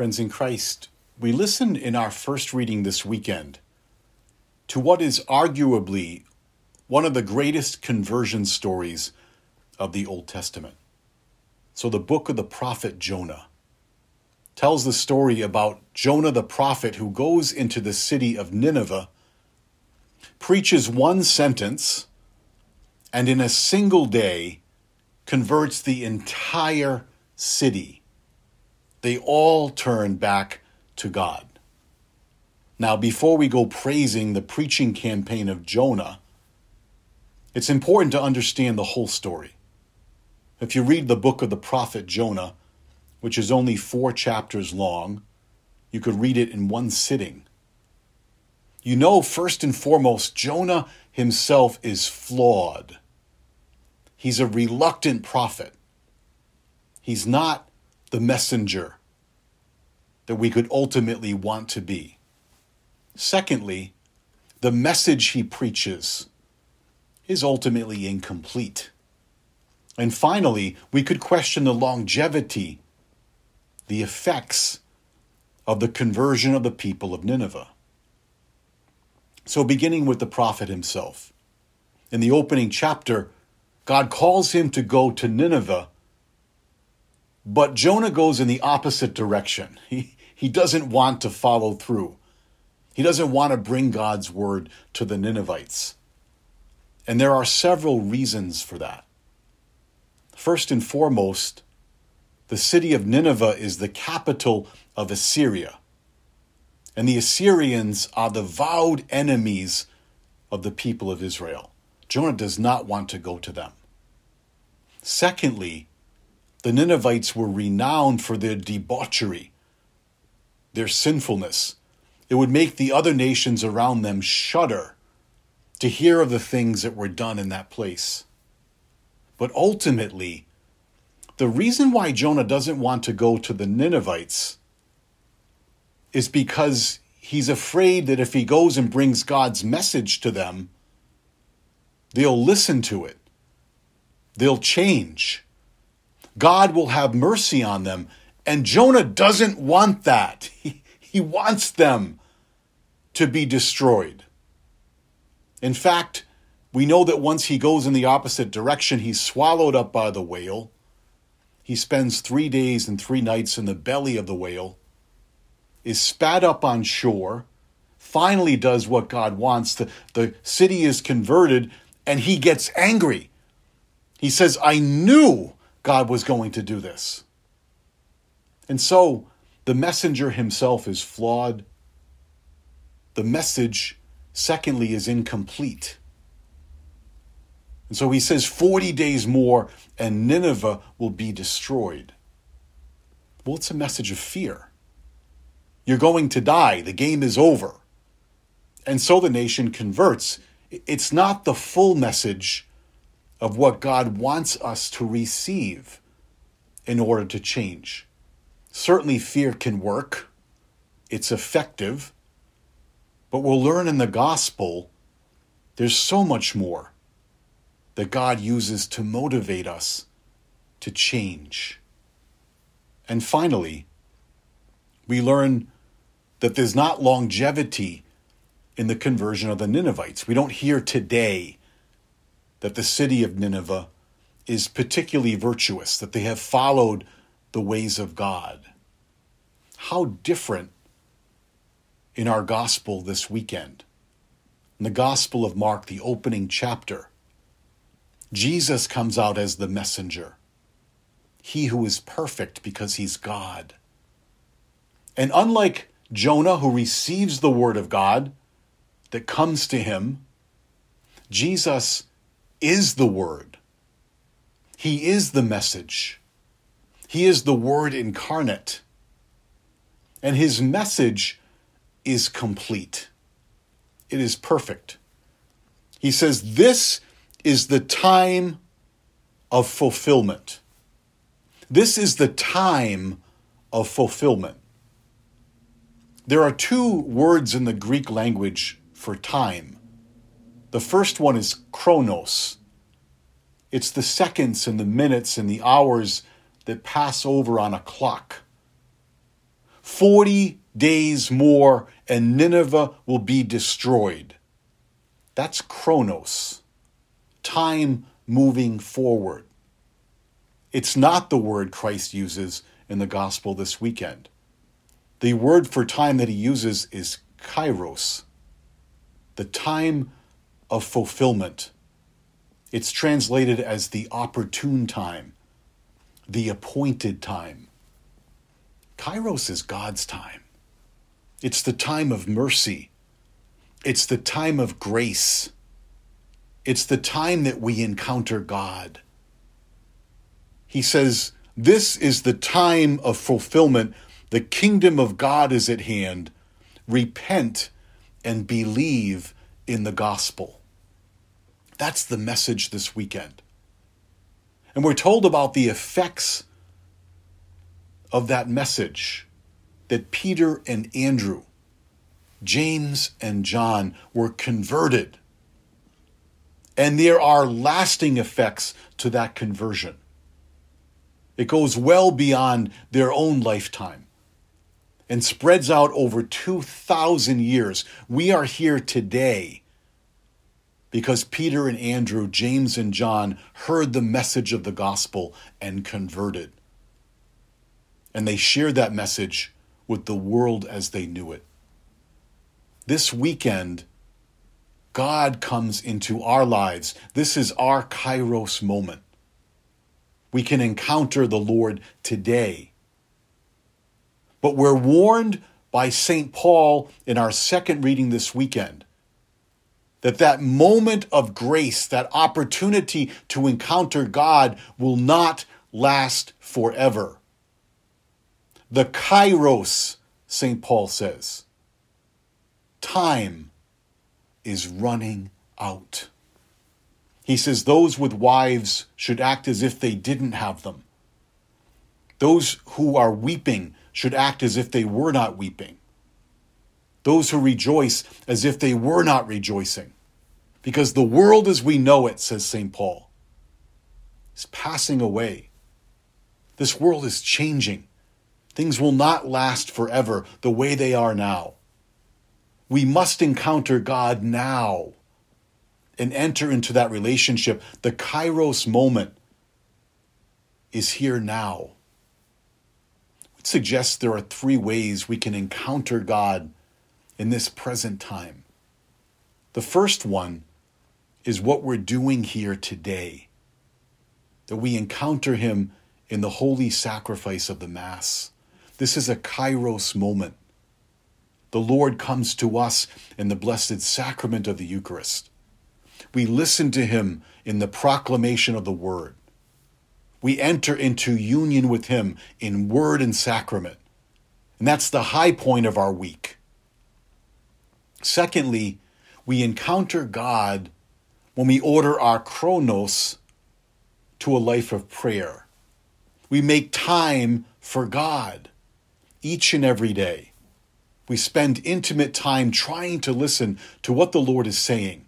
Friends in Christ, we listen in our first reading this weekend to what is arguably one of the greatest conversion stories of the Old Testament. So, the book of the prophet Jonah tells the story about Jonah the prophet who goes into the city of Nineveh, preaches one sentence, and in a single day converts the entire city they all turn back to God. Now, before we go praising the preaching campaign of Jonah, it's important to understand the whole story. If you read the book of the prophet Jonah, which is only four chapters long, you could read it in one sitting. You know, first and foremost, Jonah himself is flawed. He's a reluctant prophet. He's not the messenger that we could ultimately want to be. Secondly, the message he preaches is ultimately incomplete. And finally, we could question the longevity, the effects of the conversion of the people of Nineveh. So, beginning with the prophet himself, in the opening chapter, God calls him to go to Nineveh but Jonah goes in the opposite direction. He, he doesn't want to follow through. He doesn't want to bring God's word to the Ninevites. And there are several reasons for that. First and foremost, the city of Nineveh is the capital of Assyria. And the Assyrians are the vowed enemies of the people of Israel. Jonah does not want to go to them. Secondly, the Ninevites were renowned for their debauchery, their sinfulness. It would make the other nations around them shudder to hear of the things that were done in that place. But ultimately, the reason why Jonah doesn't want to go to the Ninevites is because he's afraid that if he goes and brings God's message to them, they'll listen to it, they'll change God will have mercy on them. And Jonah doesn't want that. He, he wants them to be destroyed. In fact, we know that once he goes in the opposite direction, he's swallowed up by the whale. He spends three days and three nights in the belly of the whale, is spat up on shore, finally does what God wants. The, the city is converted, and he gets angry. He says, I knew God was going to do this. And so the messenger himself is flawed. The message, secondly, is incomplete. And so he says 40 days more and Nineveh will be destroyed. Well, it's a message of fear. You're going to die. The game is over. And so the nation converts. It's not the full message of what God wants us to receive in order to change. Certainly, fear can work, it's effective, but we'll learn in the gospel there's so much more that God uses to motivate us to change. And finally, we learn that there's not longevity in the conversion of the Ninevites. We don't hear today that the city of Nineveh is particularly virtuous, that they have followed the ways of God. How different in our gospel this weekend. In the Gospel of Mark, the opening chapter, Jesus comes out as the messenger, he who is perfect because he's God. And unlike Jonah, who receives the word of God that comes to him, Jesus is the Word. He is the message. He is the Word incarnate. And His message is complete, it is perfect. He says, This is the time of fulfillment. This is the time of fulfillment. There are two words in the Greek language for time the first one is chronos. It's the seconds and the minutes and the hours that pass over on a clock. 40 days more and Nineveh will be destroyed. That's chronos, time moving forward. It's not the word Christ uses in the gospel this weekend. The word for time that he uses is kairos, the time of fulfillment. It's translated as the opportune time, the appointed time. Kairos is God's time. It's the time of mercy. It's the time of grace. It's the time that we encounter God. He says, This is the time of fulfillment. The kingdom of God is at hand. Repent and believe in the gospel. That's the message this weekend. And we're told about the effects of that message that Peter and Andrew, James and John were converted. And there are lasting effects to that conversion. It goes well beyond their own lifetime and spreads out over 2,000 years. We are here today because Peter and Andrew, James and John heard the message of the gospel and converted. And they shared that message with the world as they knew it. This weekend, God comes into our lives. This is our Kairos moment. We can encounter the Lord today. But we're warned by St. Paul in our second reading this weekend that that moment of grace, that opportunity to encounter God will not last forever. The kairos, St. Paul says, time is running out. He says those with wives should act as if they didn't have them. Those who are weeping should act as if they were not weeping. Those who rejoice as if they were not rejoicing. Because the world as we know it, says St. Paul, is passing away. This world is changing. Things will not last forever the way they are now. We must encounter God now and enter into that relationship. The Kairos moment is here now. It suggests there are three ways we can encounter God in this present time. The first one is what we're doing here today, that we encounter Him in the holy sacrifice of the Mass. This is a kairos moment. The Lord comes to us in the blessed sacrament of the Eucharist. We listen to him in the proclamation of the word. We enter into union with him in word and sacrament. And that's the high point of our week. Secondly, we encounter God when we order our chronos to a life of prayer. We make time for God each and every day. We spend intimate time trying to listen to what the Lord is saying,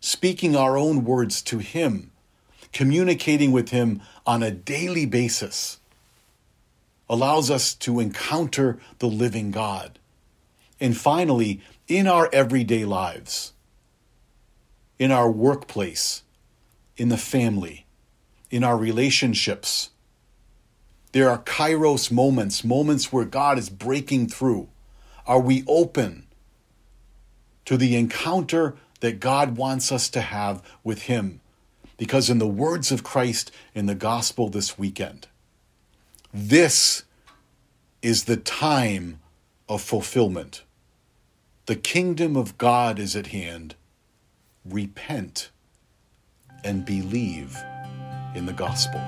speaking our own words to Him, communicating with Him on a daily basis, allows us to encounter the living God. And finally, in our everyday lives, in our workplace, in the family, in our relationships, there are kairos moments, moments where God is breaking through. Are we open to the encounter that God wants us to have with Him? Because, in the words of Christ in the gospel this weekend, this is the time of fulfillment. The kingdom of God is at hand. Repent and believe in the gospel.